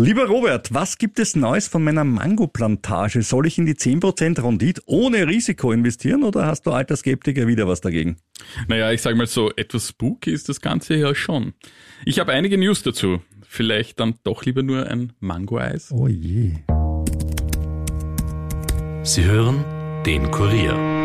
Lieber Robert, was gibt es Neues von meiner Mango-Plantage? Soll ich in die 10% Rendite ohne Risiko investieren oder hast du alter Skeptiker wieder was dagegen? Naja, ich sag mal so, etwas spooky ist das Ganze ja schon. Ich habe einige News dazu. Vielleicht dann doch lieber nur ein Mango-Eis. Oh je. Sie hören den Kurier.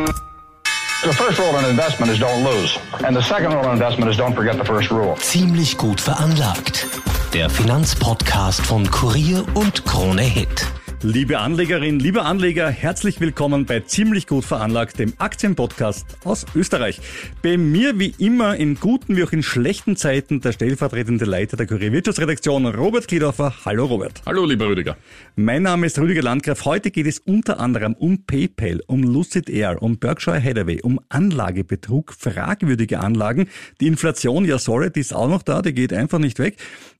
The first rule in investment is don't lose. And the second rule in investment is don't forget the first rule. Ziemlich gut veranlagt. Der Finanzpodcast von Kurier und Krone Hit. Liebe Anlegerinnen, liebe Anleger, herzlich willkommen bei Ziemlich gut veranlagt, dem Aktienpodcast aus Österreich. Bei mir wie immer in guten wie auch in schlechten Zeiten der stellvertretende Leiter der Kurier Wirtschaftsredaktion, Robert Kliedorfer. Hallo Robert. Hallo lieber Rüdiger. Mein Name ist Rüdiger Landgraf. Heute geht es unter anderem um PayPal, um Lucid Air, um Berkshire Hathaway, um Anlagebetrug, fragwürdige Anlagen. Die Inflation, ja sorry, die ist auch noch da, die geht einfach nicht weg.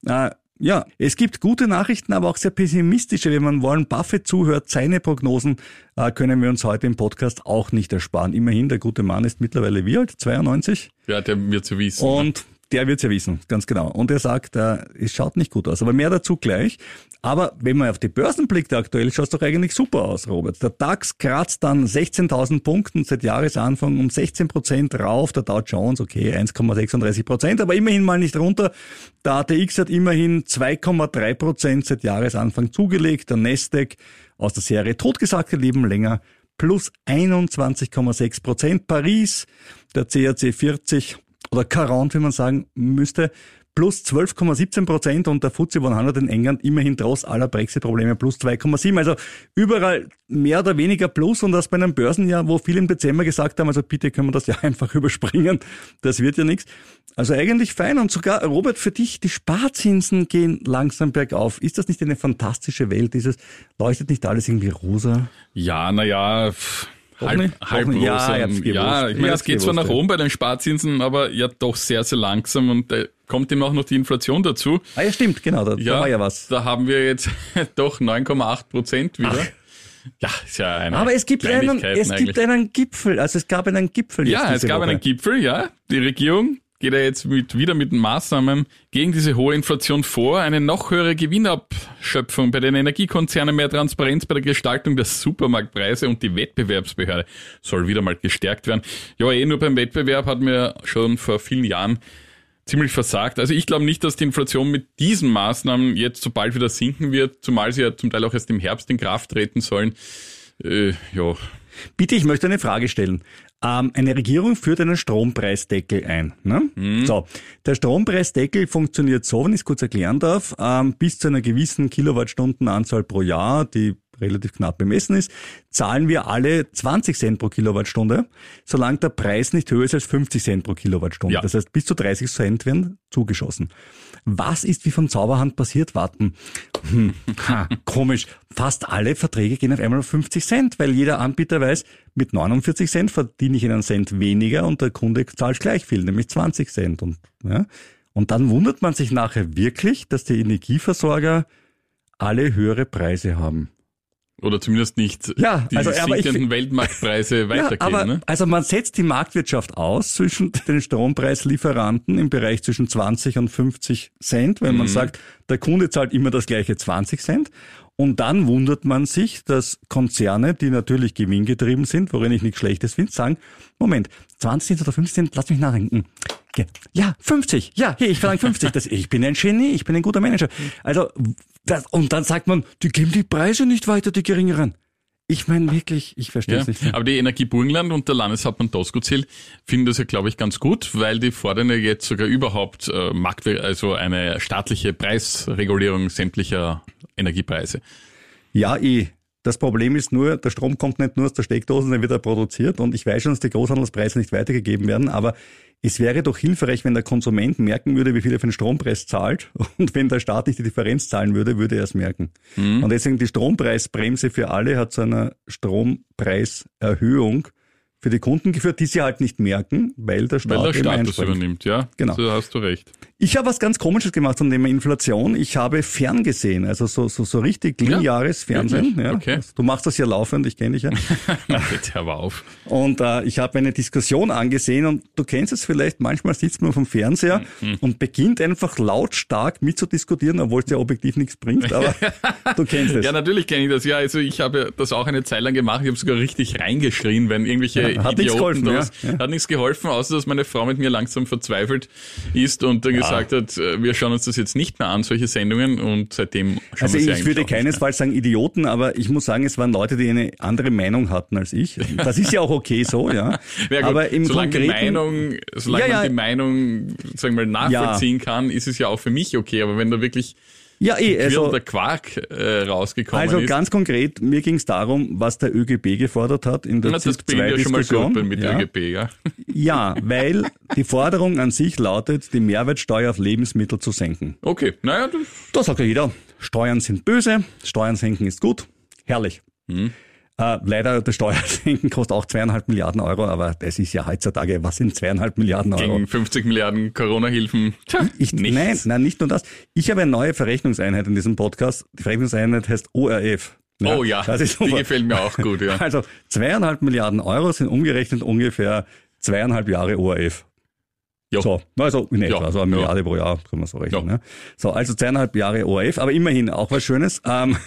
Äh, ja, es gibt gute Nachrichten, aber auch sehr pessimistische. Wenn man Warren Buffett zuhört, seine Prognosen äh, können wir uns heute im Podcast auch nicht ersparen. Immerhin, der gute Mann ist mittlerweile wie alt? 92? Ja, der wird zu wissen. Und der wird's ja wissen, ganz genau. Und er sagt, äh, es schaut nicht gut aus. Aber mehr dazu gleich. Aber wenn man auf die Börsen blickt aktuell, schaut's doch eigentlich super aus, Robert. Der DAX kratzt dann 16.000 Punkten seit Jahresanfang um 16 Prozent rauf. Der Dow Jones, okay, 1,36 Prozent, aber immerhin mal nicht runter. Der ATX hat immerhin 2,3 Prozent seit Jahresanfang zugelegt. Der Nasdaq aus der Serie Totgesagte leben länger plus 21,6 Prozent. Paris, der CAC 40 oder Caron, wie man sagen müsste, plus 12,17 Prozent und der FTSE 100 in England immerhin trotz aller Brexit-Probleme plus 2,7. Also überall mehr oder weniger plus und das bei einem Börsenjahr, wo viele im Dezember gesagt haben, also bitte können wir das ja einfach überspringen, das wird ja nichts. Also eigentlich fein und sogar, Robert, für dich, die Sparzinsen gehen langsam bergauf. Ist das nicht eine fantastische Welt? Dieses leuchtet nicht alles irgendwie rosa? Ja, naja, halb, halb? Ja, gewusst. ja, ich meine, es geht zwar nach ja. oben bei den Sparzinsen, aber ja doch sehr, sehr langsam und da kommt eben auch noch die Inflation dazu. Ah ja, stimmt, genau, da, da war ja was. Da haben wir jetzt doch 9,8 Prozent wieder. Ja, ist ja eine Aber es gibt einen, es gibt eigentlich. einen Gipfel, also es gab einen Gipfel Ja, es gab Woche. einen Gipfel, ja. Die Regierung geht ja jetzt mit, wieder mit Maßnahmen gegen diese hohe Inflation vor. Eine noch höhere Gewinnabschöpfung bei den Energiekonzernen, mehr Transparenz bei der Gestaltung der Supermarktpreise und die Wettbewerbsbehörde soll wieder mal gestärkt werden. Ja, eh nur beim Wettbewerb hat mir schon vor vielen Jahren ziemlich versagt. Also ich glaube nicht, dass die Inflation mit diesen Maßnahmen jetzt so bald wieder sinken wird, zumal sie ja zum Teil auch erst im Herbst in Kraft treten sollen. Äh, ja, Bitte, ich möchte eine Frage stellen. Ähm, eine Regierung führt einen Strompreisdeckel ein. Ne? So, der Strompreisdeckel funktioniert so, wenn ich es kurz erklären darf, ähm, bis zu einer gewissen Kilowattstundenanzahl pro Jahr, die relativ knapp bemessen ist, zahlen wir alle 20 Cent pro Kilowattstunde, solange der Preis nicht höher ist als 50 Cent pro Kilowattstunde. Ja. Das heißt, bis zu 30 Cent werden zugeschossen. Was ist wie von Zauberhand passiert? Warten. Hm, ha, komisch. Fast alle Verträge gehen auf einmal auf 50 Cent, weil jeder Anbieter weiß, mit 49 Cent verdiene ich einen Cent weniger und der Kunde zahlt gleich viel, nämlich 20 Cent. Und, ja, und dann wundert man sich nachher wirklich, dass die Energieversorger alle höhere Preise haben. Oder zumindest nicht Ja, die also, ich- sinkenden Weltmarktpreise Ja, weitergeben. aber ne? also man setzt die Marktwirtschaft aus zwischen den Strompreislieferanten im Bereich zwischen 20 und 50 Cent, wenn Mhm. man sagt, der Kunde zahlt immer das gleiche 20 Cent. Und dann wundert man sich, dass Konzerne, die natürlich gewinngetrieben sind, worin ich nichts Schlechtes finde, sagen, Moment, 20 Cent oder 50 Cent, lass mich nachdenken. Ja, Ja, 50. Ja, hey, ich verlange 50. Das, ich bin ein Genie, ich bin ein guter Manager. Also, das, und dann sagt man, die geben die Preise nicht weiter, die geringeren. Ich meine wirklich, ich verstehe Ja, es nicht. mehr. aber die Energie Burgenland und der Landeshauptmann Doskozil finden das ja, glaube ich, ganz gut, weil die fordern ja jetzt sogar überhaupt äh, Markt, also eine staatliche Preisregulierung sämtlicher Energiepreise. Ja, eh. Das Problem ist nur, der Strom kommt nicht nur aus der Steckdose, dann wird er produziert und ich weiß schon, dass die Großhandelspreise nicht weitergegeben werden, aber es wäre doch hilfreich, wenn der Konsument merken würde, wie viel er für den Strompreis zahlt. Und wenn der Staat nicht die Differenz zahlen würde, würde er es merken. Und deswegen die Strompreisbremse für alle hat zu einer Strompreiserhöhung für die Kunden geführt, die sie halt nicht merken, weil der Staat, Weil der Staat das übernimmt, ja. Genau. So hast du recht. Ich habe was ganz Komisches gemacht zum Thema Inflation. Ich habe ferngesehen, also so, so, so richtig lineares Fernsehen. wirklich? Ja. Okay. Du machst das ja laufend, ich kenne dich ja. Bitte, hör mal auf. Und äh, ich habe eine Diskussion angesehen und du kennst es vielleicht, manchmal sitzt man vom Fernseher Mhm. und beginnt einfach lautstark mitzudiskutieren, obwohl es ja objektiv nichts bringt, aber du kennst es. Ja, natürlich kenne ich das. Ja, also ich habe das auch eine Zeit lang gemacht. Ich habe sogar richtig reingeschrien, wenn irgendwelche Ja, hat nichts geholfen, ja, ja. hat nichts geholfen, außer dass meine Frau mit mir langsam verzweifelt ist und dann gesagt hat, äh, wir schauen uns das jetzt nicht mehr an, solche Sendungen und seitdem schauen Also ich würde keinesfalls sagen Idioten, aber ich muss sagen, es waren Leute, die eine andere Meinung hatten als ich. Das ist ja auch okay so, ja. Ja, gut, aber im solange die konkreten, Meinung, solange Ja, ja. man die Meinung, sagen wir mal, nachvollziehen kann, ist es ja auch für mich okay. Aber wenn da wirklich ja, eh, also, also, der Quark äh, rausgekommen also ist, ganz konkret, mir ging es darum, was der ÖGB gefordert hat in der na, das beginnt ja schon mal gut mit ja. ÖGB, ja. ja, weil die Forderung an sich lautet, die Mehrwertsteuer auf Lebensmittel zu senken. Okay, naja, das Da sagt ja jeder, Steuern sind böse, Steuern senken ist gut, herrlich. Mhm. Äh, leider, das Steuersenken kostet auch zweieinhalb Milliarden Euro, aber das ist ja heutzutage, was sind zweieinhalb Milliarden Euro? gegen 50 Milliarden Corona-Hilfen. Nein, nein, nicht nur das. Ich habe eine neue Verrechnungseinheit in diesem Podcast. Die Verrechnungseinheit heißt ORF. Oh ja, das ist die gefällt mir auch gut, ja. Also zweieinhalb Milliarden Euro sind umgerechnet ungefähr zweieinhalb Jahre ORF. Jo. So, also in etwa, Ja, so eine ja. Milliarde pro Jahr, kann man so rechnen. Ja. Ne? So, also zweieinhalb Jahre ORF, aber immerhin auch was Schönes. Ähm,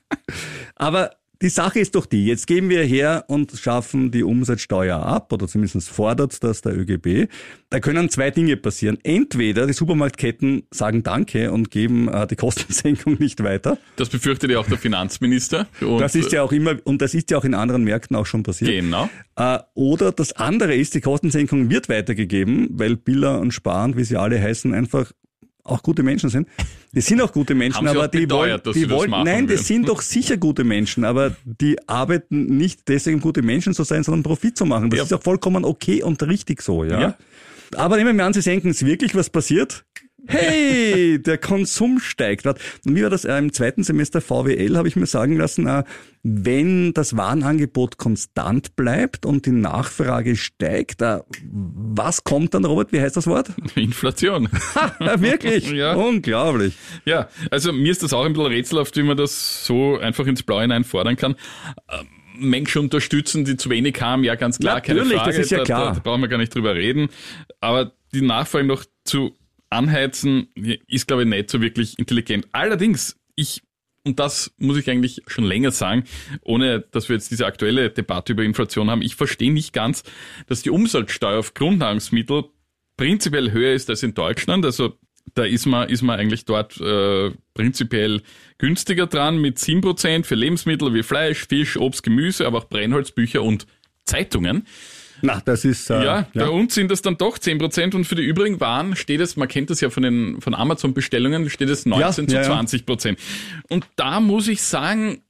aber die Sache ist doch die, jetzt gehen wir her und schaffen die Umsatzsteuer ab, oder zumindest fordert das der ÖGB. Da können zwei Dinge passieren. Entweder die Supermarktketten sagen Danke und geben äh, die Kostensenkung nicht weiter. Das befürchtet ja auch der Finanzminister. Und, Das ist ja auch immer, und das ist ja auch in anderen Märkten auch schon passiert. Genau. Äh, oder das andere ist, die Kostensenkung wird weitergegeben, weil Biller und Spahn, wie sie alle heißen, einfach auch gute Menschen sind. Die sind auch gute Menschen, aber die wollen, die wollen, nein, das sind doch sicher gute Menschen, aber die arbeiten nicht deswegen gute Menschen zu sein, sondern Profit zu machen. Das Ja. ist auch vollkommen okay und richtig so, ja. Ja. Aber nehmen wir an, Sie senken es wirklich, was passiert? Hey, der Konsum steigt. Und wie war das äh, im zweiten Semester VWL, habe ich mir sagen lassen, äh, wenn das Warenangebot konstant bleibt und die Nachfrage steigt, äh, was kommt dann, Robert? Wie heißt das Wort? Inflation. Wirklich? Ja. Unglaublich. Ja, also mir ist das auch ein bisschen rätselhaft, wie man das so einfach ins Blaue hinein fordern kann. Ähm, Menschen unterstützen, die zu wenig haben, ja ganz klar, keine Natürlich, Frage. das ist ja da, klar. Da, da brauchen wir gar nicht drüber reden. Aber die Nachfrage noch zu anheizen, ist, glaube ich, nicht so wirklich intelligent. Allerdings, ich, und das muss ich eigentlich schon länger sagen, ohne dass wir jetzt diese aktuelle Debatte über Inflation haben, ich verstehe nicht ganz, dass die Umsatzsteuer auf Grundnahrungsmittel prinzipiell höher ist als in Deutschland. Also da ist man, ist man eigentlich dort äh, prinzipiell günstiger dran mit 7% für Lebensmittel wie Fleisch, Fisch, Obst, Gemüse, aber auch Brennholzbücher und Zeitungen. Na, das ist, äh, Ja, bei uns sind das dann doch 10% und für die übrigen Waren steht es, man kennt das ja von den von Amazon-Bestellungen, steht es 19 Ja, ja, zu ja. 20%. Und da muss ich sagen,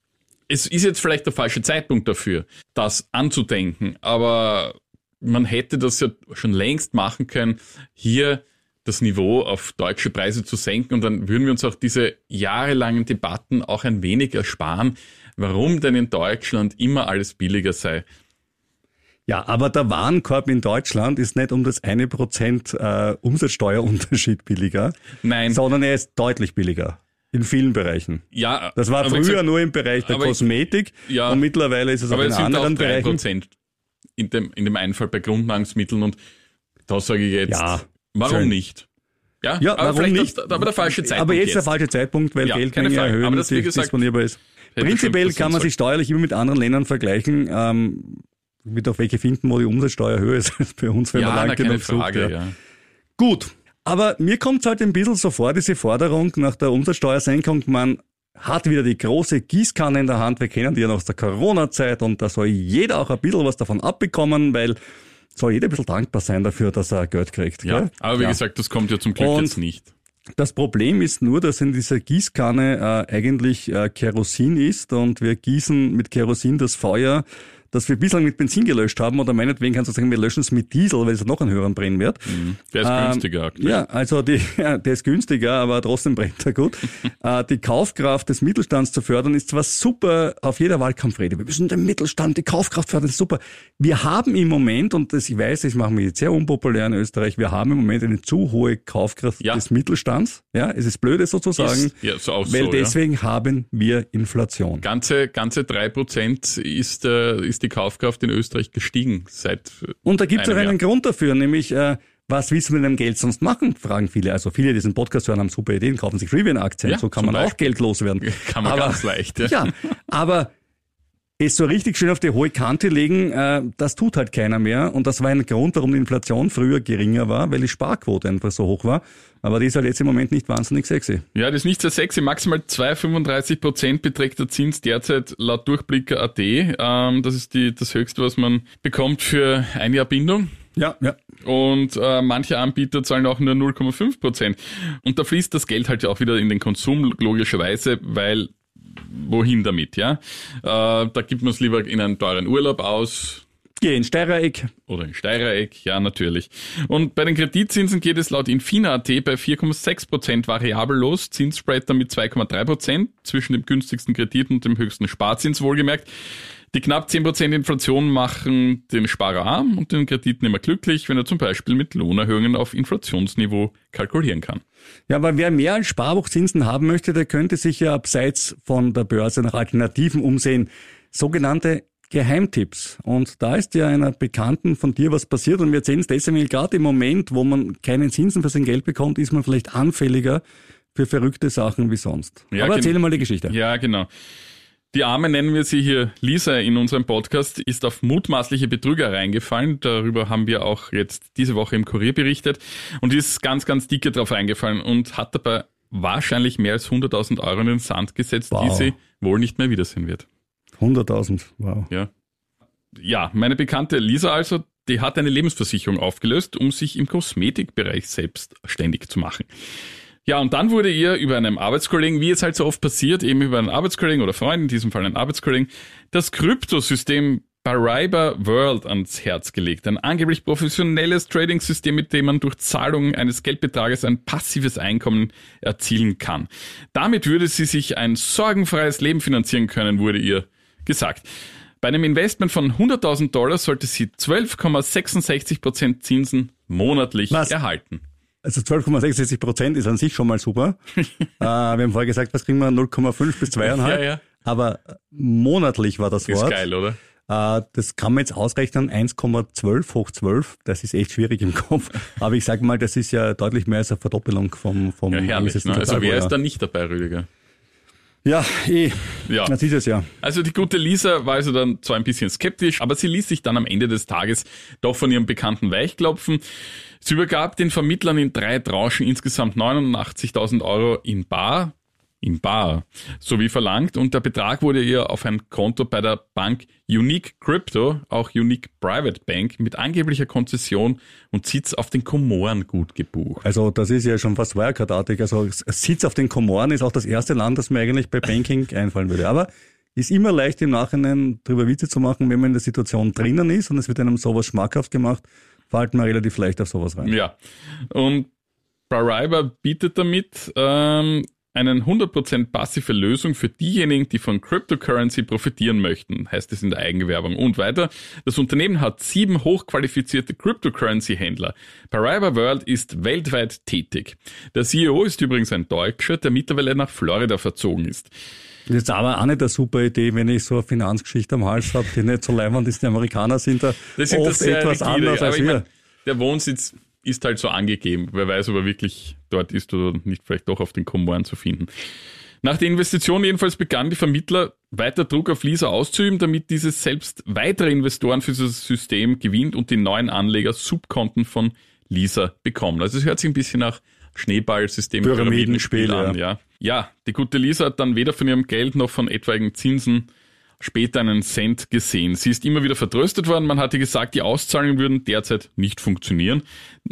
es ist jetzt vielleicht der falsche Zeitpunkt dafür, das anzudenken, aber man hätte das ja schon längst machen können, hier das Niveau auf deutsche Preise zu senken und dann würden wir uns auch diese jahrelangen Debatten auch ein wenig ersparen, warum denn in Deutschland immer alles billiger sei. Ja, aber der Warenkorb in Deutschland ist nicht um das eine Prozent äh, Umsatzsteuerunterschied billiger, Nein, sondern er ist deutlich billiger. In vielen Bereichen. ja, Das war früher gesagt, nur im Bereich der aber ich- Kosmetik Ja. und mittlerweile ist es auch aber in es sind anderen auch drei Bereichen. Prozent in dem, in dem Einfall bei Grundnahrungsmitteln und da sage ich jetzt, Ja, warum schön. nicht? Ja, Ja, aber warum nicht? Das, aber der falsche Zeitpunkt Aber jetzt, der falsche Zeitpunkt, weil Ja, keine Geldmenge erhöhen, Aber das, wie gesagt, disponierbar ist. Prinzipiell kann man sich steuerlich immer mit anderen Ländern vergleichen. Ähm, wird auch welche finden, wo die Umsatzsteuer höher ist als bei uns, wenn Ja, man lang genug sucht. Frage, ja. ja. Gut, aber mir kommt halt ein bisschen so vor, diese Forderung nach der Umsatzsteuersenkung, man hat wieder die große Gießkanne in der Hand, wir kennen die ja noch aus der Corona-Zeit und da soll jeder auch ein bisschen was davon abbekommen, weil soll jeder ein bisschen dankbar sein dafür, dass er Geld kriegt. Ja, gell? aber wie Ja. gesagt, das kommt ja zum Glück Und- jetzt nicht. Das Problem ist nur, dass in dieser Gießkanne äh, eigentlich äh, Kerosin ist und wir gießen mit Kerosin das Feuer das wir bislang mit Benzin gelöscht haben oder meinetwegen kannst du sagen, wir löschen es mit Diesel, weil es noch einen höheren Brennwert. Mhm. Der ist Ähm, günstiger aktuell. Ja, also die, ja, der ist günstiger, aber trotzdem brennt er gut. Äh, die Kaufkraft des Mittelstands zu fördern, ist zwar super auf jeder Wahlkampfrede. Wir müssen den Mittelstand, die Kaufkraft fördern, ist super. Wir haben im Moment, und das, ich weiß, das machen wir jetzt sehr unpopulär in Österreich, wir haben im Moment eine zu hohe Kaufkraft Ja. des Mittelstands. Ja, es ist blöde sozusagen, Ist, ja, so auch weil so, ja. deswegen haben wir Inflation. Ganze, ganze drei Prozent ist, äh, ist die Kaufkraft in Österreich gestiegen seit äh, Und da gibt es auch einen Grund dafür, nämlich äh, was willst du mit dem Geld sonst machen, fragen viele. Also viele, die diesen Podcast hören, haben super Ideen, kaufen sich Rivian-Aktien, Ja, so kann man auch Beispiel. Geld loswerden. Kann man aber, ganz leicht, ja. Ja, aber es so richtig schön auf die hohe Kante legen, äh, das tut halt keiner mehr. Und das war ein Grund, warum die Inflation früher geringer war, weil die Sparquote einfach so hoch war. Aber die ist halt jetzt im Moment nicht wahnsinnig sexy. Ja, das ist nicht sehr sexy. Maximal 2,35 Prozent beträgt der Zins derzeit laut Durchblicker.at. Ähm, das ist die, das Höchste, was man bekommt für ein Jahr Bindung. Ja, ja. Und äh, manche Anbieter zahlen auch nur 0,5 Prozent. Und da fließt das Geld halt auch wieder in den Konsum, logischerweise, weil wohin damit, ja? Äh, da gibt man es lieber in einen teuren Urlaub aus, Geh in Steirereck. oder in Steirereck, ja, natürlich. Und bei den Kreditzinsen geht es laut Infina.at bei 4,6 Prozent variabel los, Zinsspread damit 2,3 Prozent zwischen dem günstigsten Kredit und dem höchsten Sparzins wohlgemerkt. Die knapp 10% Inflation machen den Sparer arm und den Kreditnehmer glücklich, wenn er zum Beispiel mit Lohnerhöhungen auf Inflationsniveau kalkulieren kann. Ja, aber wer mehr als Sparbuchzinsen haben möchte, der könnte sich ja abseits von der Börse nach Alternativen umsehen. Sogenannte Geheimtipps. Und da ist ja einer Bekannten von dir was passiert und wir erzählen es deswegen, weil gerade im Moment, wo man keinen Zinsen für sein Geld bekommt, ist man vielleicht anfälliger für verrückte Sachen wie sonst. Ja, aber erzähl mal die Geschichte. Ja, genau. Die Arme nennen wir sie hier Lisa in unserem Podcast, ist auf mutmaßliche Betrüger reingefallen. Darüber haben wir auch jetzt diese Woche im Kurier berichtet und die ist ganz, ganz dicke drauf reingefallen und hat dabei wahrscheinlich mehr als 100.000 Euro in den Sand gesetzt, die Wow. sie wohl nicht mehr wiedersehen wird. 100.000, wow. Ja. Ja, meine bekannte Lisa also, die hat eine Lebensversicherung aufgelöst, um sich im Kosmetikbereich selbstständig zu machen. Ja, und dann wurde ihr über einen Arbeitskollegen, wie es halt so oft passiert, eben über einen Arbeitskollegen oder Freund, in diesem Fall einen Arbeitskollegen, das Kryptosystem Bariba World ans Herz gelegt. Ein angeblich professionelles Trading-System, mit dem man durch Zahlungen eines Geldbetrages ein passives Einkommen erzielen kann. Damit würde sie sich ein sorgenfreies Leben finanzieren können, wurde ihr gesagt. Bei einem Investment von 100.000 Dollar sollte sie 12,66% Zinsen monatlich Was? erhalten. Also 12,66 Prozent ist an sich schon mal super. äh, wir haben vorher gesagt, was kriegen wir? 0,5 bis 2,5. Ja, ja. Aber monatlich war das Ist Wort. geil, oder? Äh, das kann man jetzt ausrechnen, 1,12 hoch 12, das ist echt schwierig im Kopf. Aber ich sage mal, das ist ja deutlich mehr als eine Verdoppelung vom, vom Ja, herrlich. Ne? Also wer ist da nicht dabei, Rüdiger? Ja, eh. Ja. Das ist es ja. Also die gute Lisa war also dann zwar ein bisschen skeptisch, aber sie ließ sich dann am Ende des Tages doch von ihrem Bekannten weichklopfen. Sie übergab den Vermittlern in drei Tranchen insgesamt 89.000 Euro in Bar, in Bar, so wie verlangt, und der Betrag wurde ihr auf ein Konto bei der Bank Unique Crypto, auch Unique Private Bank, mit angeblicher Konzession und Sitz auf den Komoren gut gebucht. Also das ist ja schon fast Wirecard-artig. Also Sitz auf den Komoren ist auch das erste Land, das mir eigentlich bei Banking einfallen würde. Aber ist immer leicht im Nachhinein drüber Witze zu machen, wenn man in der Situation drinnen ist und es wird einem sowas schmackhaft gemacht, fällt man relativ leicht auf sowas rein. Ja. Und Bariba bietet damit ähm, einen 100% passive Lösung für diejenigen, die von Cryptocurrency profitieren möchten, heißt es in der Eigenwerbung. Und weiter, das Unternehmen hat sieben hochqualifizierte Cryptocurrency-Händler. Bariba World ist weltweit tätig. Der CEO ist übrigens ein Deutscher, der mittlerweile nach Florida verzogen ist. Das ist aber auch nicht eine super Idee, wenn ich so eine Finanzgeschichte am Hals habe, die nicht so leibend ist. Die Amerikaner sind da Das sind oft das etwas rigide, anders als ich wir. mein, der Wohnsitz ist halt so angegeben. Wer weiß, ob er wirklich dort ist oder nicht vielleicht doch auf den Komoren zu finden. Nach der Investition jedenfalls begannen die Vermittler weiter Druck auf Lisa auszuüben, damit dieses selbst weitere Investoren für dieses System gewinnt und die neuen Anleger Subkonten von Lisa bekommen. Also es hört sich ein bisschen nach Schneeballsystem, Pyramidenspiel, an, ja. Ja, die gute Lisa hat dann weder von ihrem Geld noch von etwaigen Zinsen später einen Cent gesehen. Sie ist immer wieder vertröstet worden. Man hatte gesagt, die Auszahlungen würden derzeit nicht funktionieren.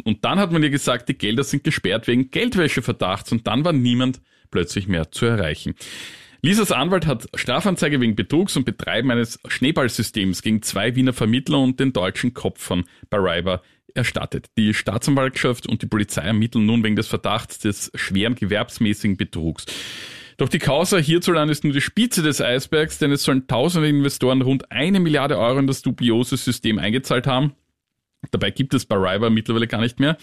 Und dann hat man ihr gesagt, die Gelder sind gesperrt wegen Geldwäscheverdachts und dann war niemand plötzlich mehr zu erreichen. Lisas Anwalt hat Strafanzeige wegen Betrugs und Betreiben eines Schneeballsystems gegen zwei Wiener Vermittler und den deutschen Kopf von Bariba erstattet. Die Staatsanwaltschaft und die Polizei ermitteln nun wegen des Verdachts des schweren gewerbsmäßigen Betrugs. Doch die Causa hierzulande ist nur die Spitze des Eisbergs, denn es sollen tausende Investoren rund eine Milliarde Euro in das dubiose System eingezahlt haben. Dabei gibt es Bariba mittlerweile gar nicht mehr.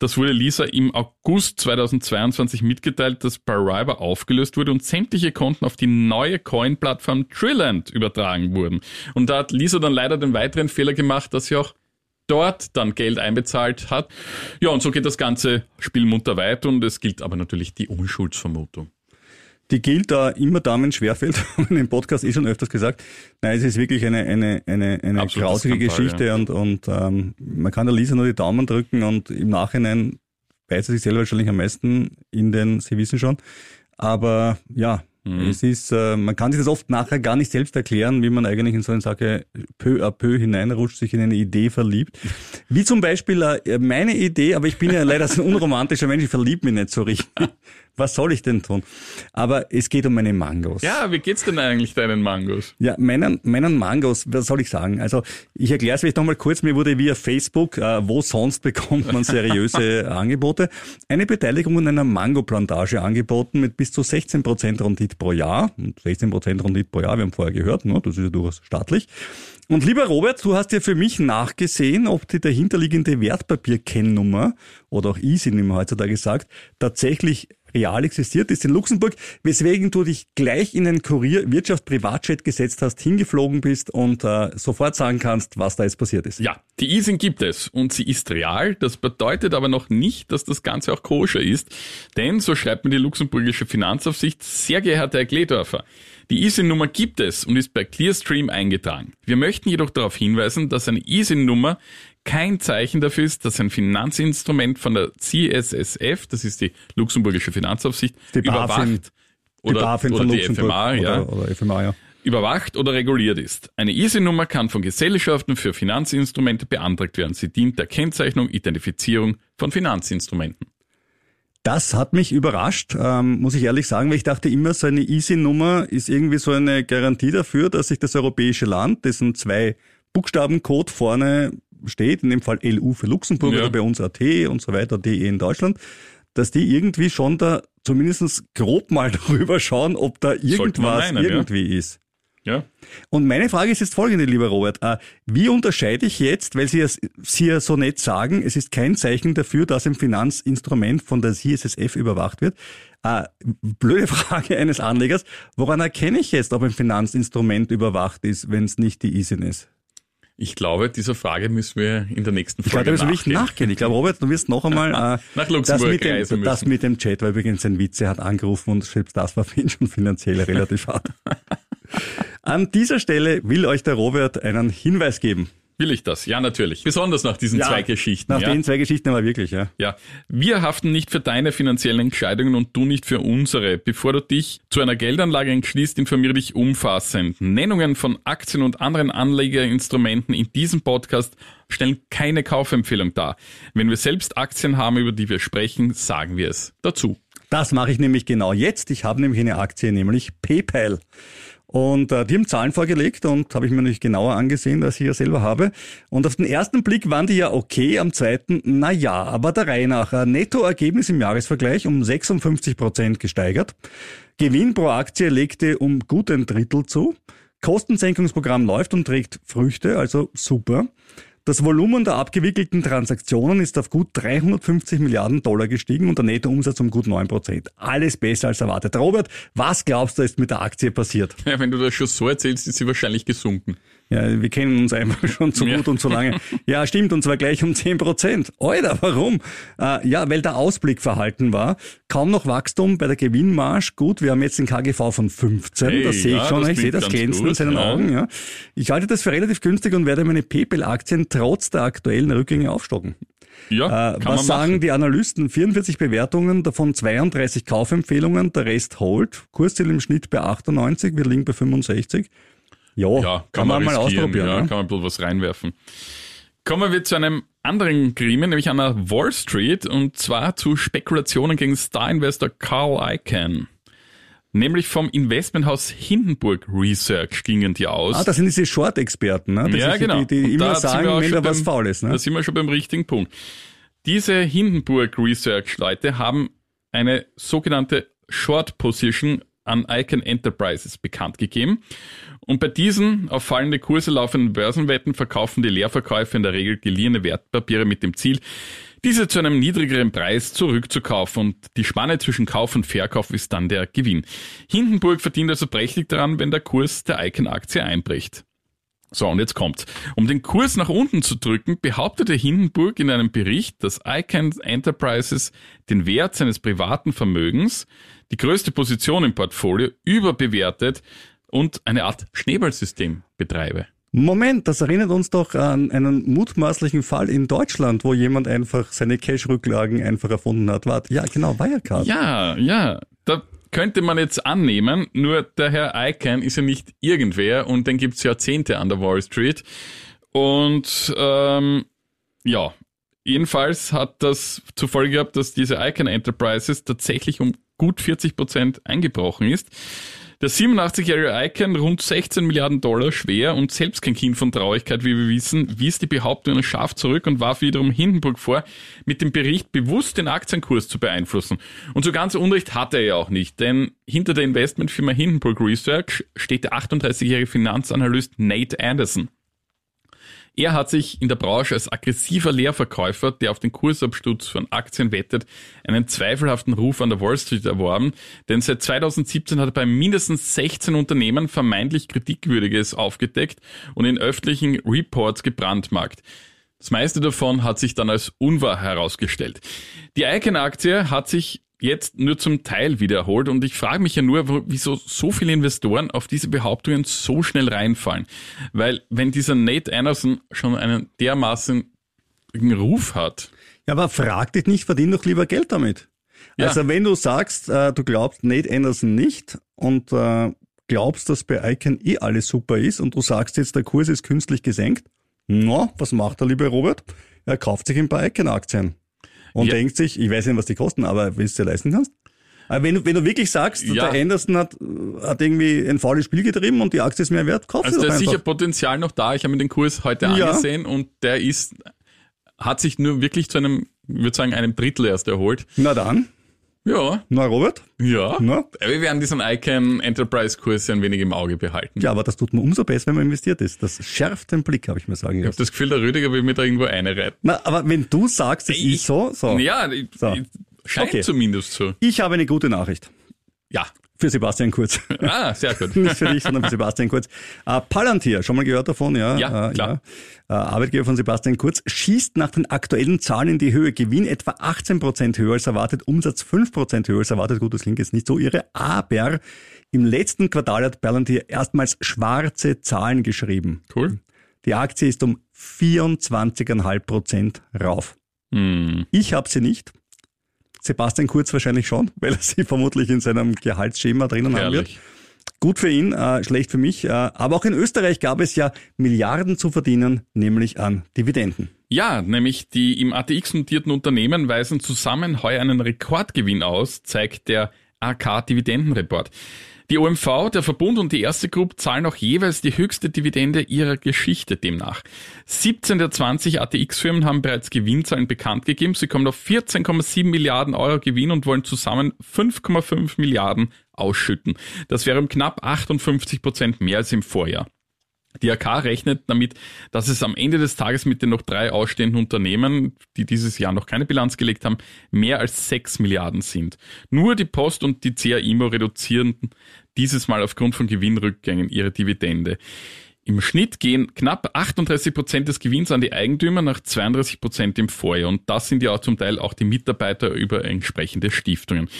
Das wurde Lisa im August 2022 mitgeteilt, dass Bariba aufgelöst wurde und sämtliche Konten auf die neue Coin-Plattform Trilland übertragen wurden. Und da hat Lisa dann leider den weiteren Fehler gemacht, dass sie auch dort dann Geld einbezahlt hat. Ja, und so geht das ganze Spiel munter weiter und es gilt aber natürlich die Unschuldsvermutung die gilt da immer da, wenn schwerfällt, haben wir im Podcast eh schon öfters gesagt. Nein, es ist wirklich eine, eine, eine, eine grausige Skandal, Geschichte ja. und, und ähm, man kann der Lisa nur die Daumen drücken und im Nachhinein weiß er sich selber wahrscheinlich am meisten in den, Sie wissen schon. Aber ja, mhm. es ist, äh, man kann sich das oft nachher gar nicht selbst erklären, wie man eigentlich in so eine Sache peu à peu hineinrutscht, sich in eine Idee verliebt. Wie zum Beispiel äh, meine Idee, aber ich bin ja leider so ein unromantischer Mensch, ich verliebe mich nicht so richtig was soll ich denn tun? Aber es geht um meine Mangos. Ja, wie geht's denn eigentlich deinen Mangos? Ja, meinen, meinen Mangos, was soll ich sagen? Also ich erkläre es vielleicht nochmal kurz. Mir wurde via Facebook, äh, wo sonst bekommt man seriöse Angebote, eine Beteiligung an einer Mango-Plantage angeboten mit bis zu 16% Rendite pro Jahr. Und 16% Rendite pro Jahr, wir haben vorher gehört, ne? das ist ja durchaus staatlich. Und lieber Robert, du hast ja für mich nachgesehen, ob die dahinterliegende Wertpapierkennnummer oder auch ISIN, wie man heutzutage sagt, tatsächlich real existiert ist in Luxemburg, weswegen du dich gleich in den Kurier Wirtschaft Privatchat gesetzt hast, hingeflogen bist und äh, sofort sagen kannst, was da jetzt passiert ist. Ja, die ISIN gibt es und sie ist real. Das bedeutet aber noch nicht, dass das Ganze auch koscher ist, denn so schreibt mir die luxemburgische Finanzaufsicht, sehr geehrter Herr Gledorfer, die ISIN-Nummer gibt es und ist bei Clearstream eingetragen. Wir möchten jedoch darauf hinweisen, dass eine ISIN-Nummer kein Zeichen dafür ist, dass ein Finanzinstrument von der CSSF, das ist die luxemburgische Finanzaufsicht, die überwacht oder, BaFin oder die FMA, ja, oder, oder FMA, ja. überwacht oder reguliert ist. Eine ISIN-Nummer kann von Gesellschaften für Finanzinstrumente beantragt werden. Sie dient der Kennzeichnung, Identifizierung von Finanzinstrumenten. Das hat mich überrascht, ähm, muss ich ehrlich sagen, weil ich dachte immer, so eine Easy-Nummer ist irgendwie so eine Garantie dafür, dass sich das europäische Land, dessen zwei Buchstabencode vorne steht, in dem Fall LU für Luxemburg ja. oder bei uns AT und so weiter, DE in Deutschland, dass die irgendwie schon da zumindest grob mal drüber schauen, ob da irgendwas meinen, irgendwie ja. ist. Ja. Und meine Frage ist jetzt folgende, lieber Robert. Äh, wie unterscheide ich jetzt, weil Sie, Sie ja so nett sagen, es ist kein Zeichen dafür, dass ein Finanzinstrument von der CSSF überwacht wird. Äh, blöde Frage eines Anlegers. Woran erkenne ich jetzt, ob ein Finanzinstrument überwacht ist, wenn es nicht die ISIN ist? Ich glaube, dieser Frage müssen wir in der nächsten Folge ich glaube, nachgehen. Ich nachgehen. Ich glaube, Robert, du wirst noch einmal äh, nach Luxemburg das mit, dem, reisen das mit dem Chat, weil übrigens ein Witze hat angerufen und selbst das war für ihn schon finanziell relativ hart. An dieser Stelle will euch der Robert einen Hinweis geben. Will ich das? Ja, natürlich. Besonders nach diesen ja, zwei Geschichten. Nach ja. den zwei Geschichten aber wirklich, ja. Ja. Wir haften nicht für deine finanziellen Entscheidungen und du nicht für unsere. Bevor du dich zu einer Geldanlage entschließt, informiere dich umfassend. Nennungen von Aktien und anderen Anlegerinstrumenten in diesem Podcast stellen keine Kaufempfehlung dar. Wenn wir selbst Aktien haben, über die wir sprechen, sagen wir es dazu. Das mache ich nämlich genau jetzt. Ich habe nämlich eine Aktie, nämlich PayPal. Und äh, die haben Zahlen vorgelegt und habe ich mir natürlich genauer angesehen, als ich ja selber habe. Und auf den ersten Blick waren die ja okay, am zweiten, na ja, aber der Reihe nach. Äh, Nettoergebnis im Jahresvergleich um 56 Prozent gesteigert. Gewinn pro Aktie legte um gut ein Drittel zu. Kostensenkungsprogramm läuft und trägt Früchte, also super. Das Volumen der abgewickelten Transaktionen ist auf gut 350 Milliarden Dollar gestiegen und der Nettoumsatz um gut 9 Prozent. Alles besser als erwartet. Robert, was glaubst du ist mit der Aktie passiert? Ja, wenn du das schon so erzählst, ist sie wahrscheinlich gesunken. Ja, wir kennen uns einfach schon zu gut ja. und zu lange. Ja, stimmt, und zwar gleich um 10 Prozent. Alter, warum? Äh, ja, weil der Ausblick verhalten war. Kaum noch Wachstum bei der Gewinnmarsch. Gut, wir haben jetzt den KGV von 15. Hey, das sehe ich ja, schon. Ich sehe das Glänzen in seinen ja. Augen. Ja. Ich halte das für relativ günstig und werde meine PayPal-Aktien trotz der aktuellen Rückgänge aufstocken. Ja, äh, was sagen machen. die Analysten? 44 Bewertungen, davon 32 Kaufempfehlungen, der Rest Hold. Kursziel im Schnitt bei 98, wir liegen bei 65. Ja, ja kann, kann, man, man mal ausprobieren. Ja, ne? Kann man bisschen was reinwerfen. Kommen wir zu einem anderen Gremium, nämlich an der Wall Street, und zwar zu Spekulationen gegen Star-Investor Carl Icahn. Nämlich vom Investmenthaus Hindenburg Research gingen die aus. Ah, das sind diese Short-Experten, ne? Das ja, ist genau. Die, die immer sagen, wenn da was faul ist, ne? Da sind wir schon beim richtigen Punkt. Diese Hindenburg Research Leute haben eine sogenannte Short Position an Icon Enterprises bekannt gegeben. Und bei diesen auf fallende Kurse laufenden Börsenwetten verkaufen die Leerverkäufer in der Regel geliehene Wertpapiere mit dem Ziel, diese zu einem niedrigeren Preis zurückzukaufen und die Spanne zwischen Kauf und Verkauf ist dann der Gewinn. Hindenburg verdient also prächtig daran, wenn der Kurs der Icon-Aktie einbricht. So, und jetzt kommt's. Um den Kurs nach unten zu drücken, behauptete Hindenburg in einem Bericht, dass Icahn Enterprises den Wert seines privaten Vermögens, die größte Position im Portfolio, überbewertet und eine Art Schneeballsystem betreibe. Moment, das erinnert uns doch an einen mutmaßlichen Fall in Deutschland, wo jemand einfach seine Cash-Rücklagen einfach erfunden hat. Warte, ja, genau, Wirecard. Ja, ja, da könnte man jetzt annehmen, nur der Herr Icahn ist ja nicht irgendwer und den gibt's Jahrzehnte an der Wall Street. Und ähm, ja, jedenfalls hat das zur Folge gehabt, dass diese Icahn Enterprises tatsächlich um gut 40 Prozent eingebrochen ist. Der 87-jährige Icahn, rund 16 Milliarden Dollar schwer und selbst kein Kind von Traurigkeit, wie wir wissen, wies die Behauptungen scharf zurück und warf wiederum Hindenburg vor, mit dem Bericht bewusst den Aktienkurs zu beeinflussen. Und so ganz Unrecht hat er ja auch nicht, denn hinter der Investmentfirma Hindenburg Research steht der 38-jährige Finanzanalyst Nate Anderson. Er hat sich in der Branche als aggressiver Leerverkäufer, der auf den Kursabsturz von Aktien wettet, einen zweifelhaften Ruf an der Wall Street erworben, denn seit 2017 hat er bei mindestens 16 Unternehmen vermeintlich Kritikwürdiges aufgedeckt und in öffentlichen Reports gebrandmarkt. Das meiste davon hat sich dann als unwahr herausgestellt. Die Icon-Aktie hat sich jetzt nur zum Teil wieder erholt und ich frage mich ja nur, wieso so viele Investoren auf diese Behauptungen so schnell reinfallen. Weil wenn dieser Nate Anderson schon einen dermaßen Ruf hat, Ja, aber frag dich nicht, verdien doch lieber Geld damit. Ja. Also wenn du sagst, äh, du glaubst Nate Anderson nicht und äh, glaubst, dass bei Icon eh alles super ist und du sagst jetzt, der Kurs ist künstlich gesenkt, na, was macht der liebe Robert? Er kauft sich ein paar Icon-Aktien und Ja. denkt sich, ich weiß nicht, was die kosten, aber wenn du es dir leisten kannst. Aber wenn du, wenn du wirklich sagst, Ja. der Anderson hat, hat irgendwie ein faules Spiel getrieben und die Aktie ist mehr wert, kauf also da ist sicher Potenzial noch da. Ich habe mir den Kurs heute Ja. angesehen und der ist, hat sich nur wirklich zu einem, ich würde sagen, einem Drittel erst erholt. Na dann, Ja, na Robert, ja. na? Wir werden diesen Icon Enterprise Kurs ein wenig im Auge behalten. Ja, aber das tut man umso besser, wenn man investiert ist. Das schärft den Blick, habe ich mir sagen Ich habe das Gefühl, der Rüdiger will mir da irgendwo einreiten. Na, aber wenn du sagst, es Ich- ist so, so. Ja, ich- So. scheint Okay. zumindest so. Ich habe eine gute Nachricht Ja. Für Sebastian Kurz. Ah, sehr gut. Nicht für dich, sondern für Sebastian Kurz. Äh, Palantir, schon mal gehört davon, ja? Ja, äh, klar. Ja. Äh, Arbeitgeber von Sebastian Kurz, schießt nach den aktuellen Zahlen in die Höhe. Gewinn etwa 18 Prozent höher als erwartet, Umsatz 5 Prozent höher als erwartet. Gut, das klingt jetzt nicht so irre, aber im letzten Quartal hat Palantir erstmals schwarze Zahlen geschrieben. Cool. Die Aktie ist um 24,5 Prozent rauf. Hm. Ich habe sie nicht. Sebastian Kurz wahrscheinlich schon, weil er sie vermutlich in seinem Gehaltsschema drinnen haben wird. Herrlich. Gut für ihn, äh, schlecht für mich. Äh, aber auch in Österreich gab es ja Milliarden zu verdienen, nämlich an Dividenden. Ja, nämlich die im ATX notierten Unternehmen weisen zusammen heuer einen Rekordgewinn aus, zeigt der AK Dividendenreport. Die OMV, der Verbund und die erste Group zahlen auch jeweils die höchste Dividende ihrer Geschichte demnach. 17 der 20 ATX-Firmen haben bereits Gewinnzahlen bekannt gegeben. Sie kommen auf 14,7 Milliarden Euro Gewinn und wollen zusammen 5,5 Milliarden ausschütten. Das wäre um knapp 58 Prozent mehr als im Vorjahr. Die AK rechnet damit, dass es am Ende des Tages mit den noch drei ausstehenden Unternehmen, die dieses Jahr noch keine Bilanz gelegt haben, mehr als 6 Milliarden sind. Nur die Post und die CAIMO reduzieren dieses Mal aufgrund von Gewinnrückgängen ihre Dividende. Im Schnitt gehen knapp 38 Prozent des Gewinns an die Eigentümer nach 32 Prozent im Vorjahr. Und das sind ja zum Teil auch die Mitarbeiter über entsprechende Stiftungen.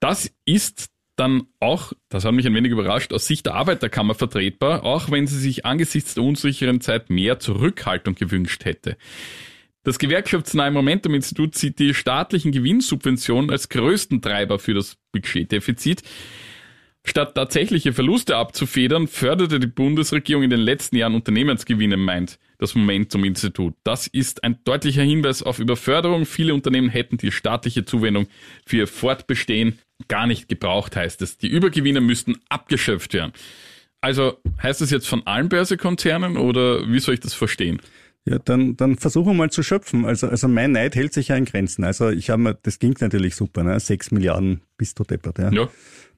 Das ist dann auch, das hat mich ein wenig überrascht, aus Sicht der Arbeiterkammer vertretbar, auch wenn sie sich angesichts der unsicheren Zeit mehr Zurückhaltung gewünscht hätte. Das gewerkschaftsnahe Momentum-Institut sieht die staatlichen Gewinnsubventionen als größten Treiber für das Budgetdefizit. Statt tatsächliche Verluste abzufedern, förderte die Bundesregierung in den letzten Jahren Unternehmensgewinne, meint das Momentum-Institut. Das ist ein deutlicher Hinweis auf Überförderung. Viele Unternehmen hätten die staatliche Zuwendung für ihr Fortbestehen gar nicht gebraucht, heißt es. Die Übergewinne müssten abgeschöpft werden. Also heißt das jetzt von allen Börsekonzernen oder wie soll ich das verstehen? Ja, dann, dann versuchen wir mal zu schöpfen. Also, also mein Neid hält sich ja in Grenzen. Also ich habe mir, das ging natürlich super, ne? Sechs Milliarden bist du deppert, ja. Ja.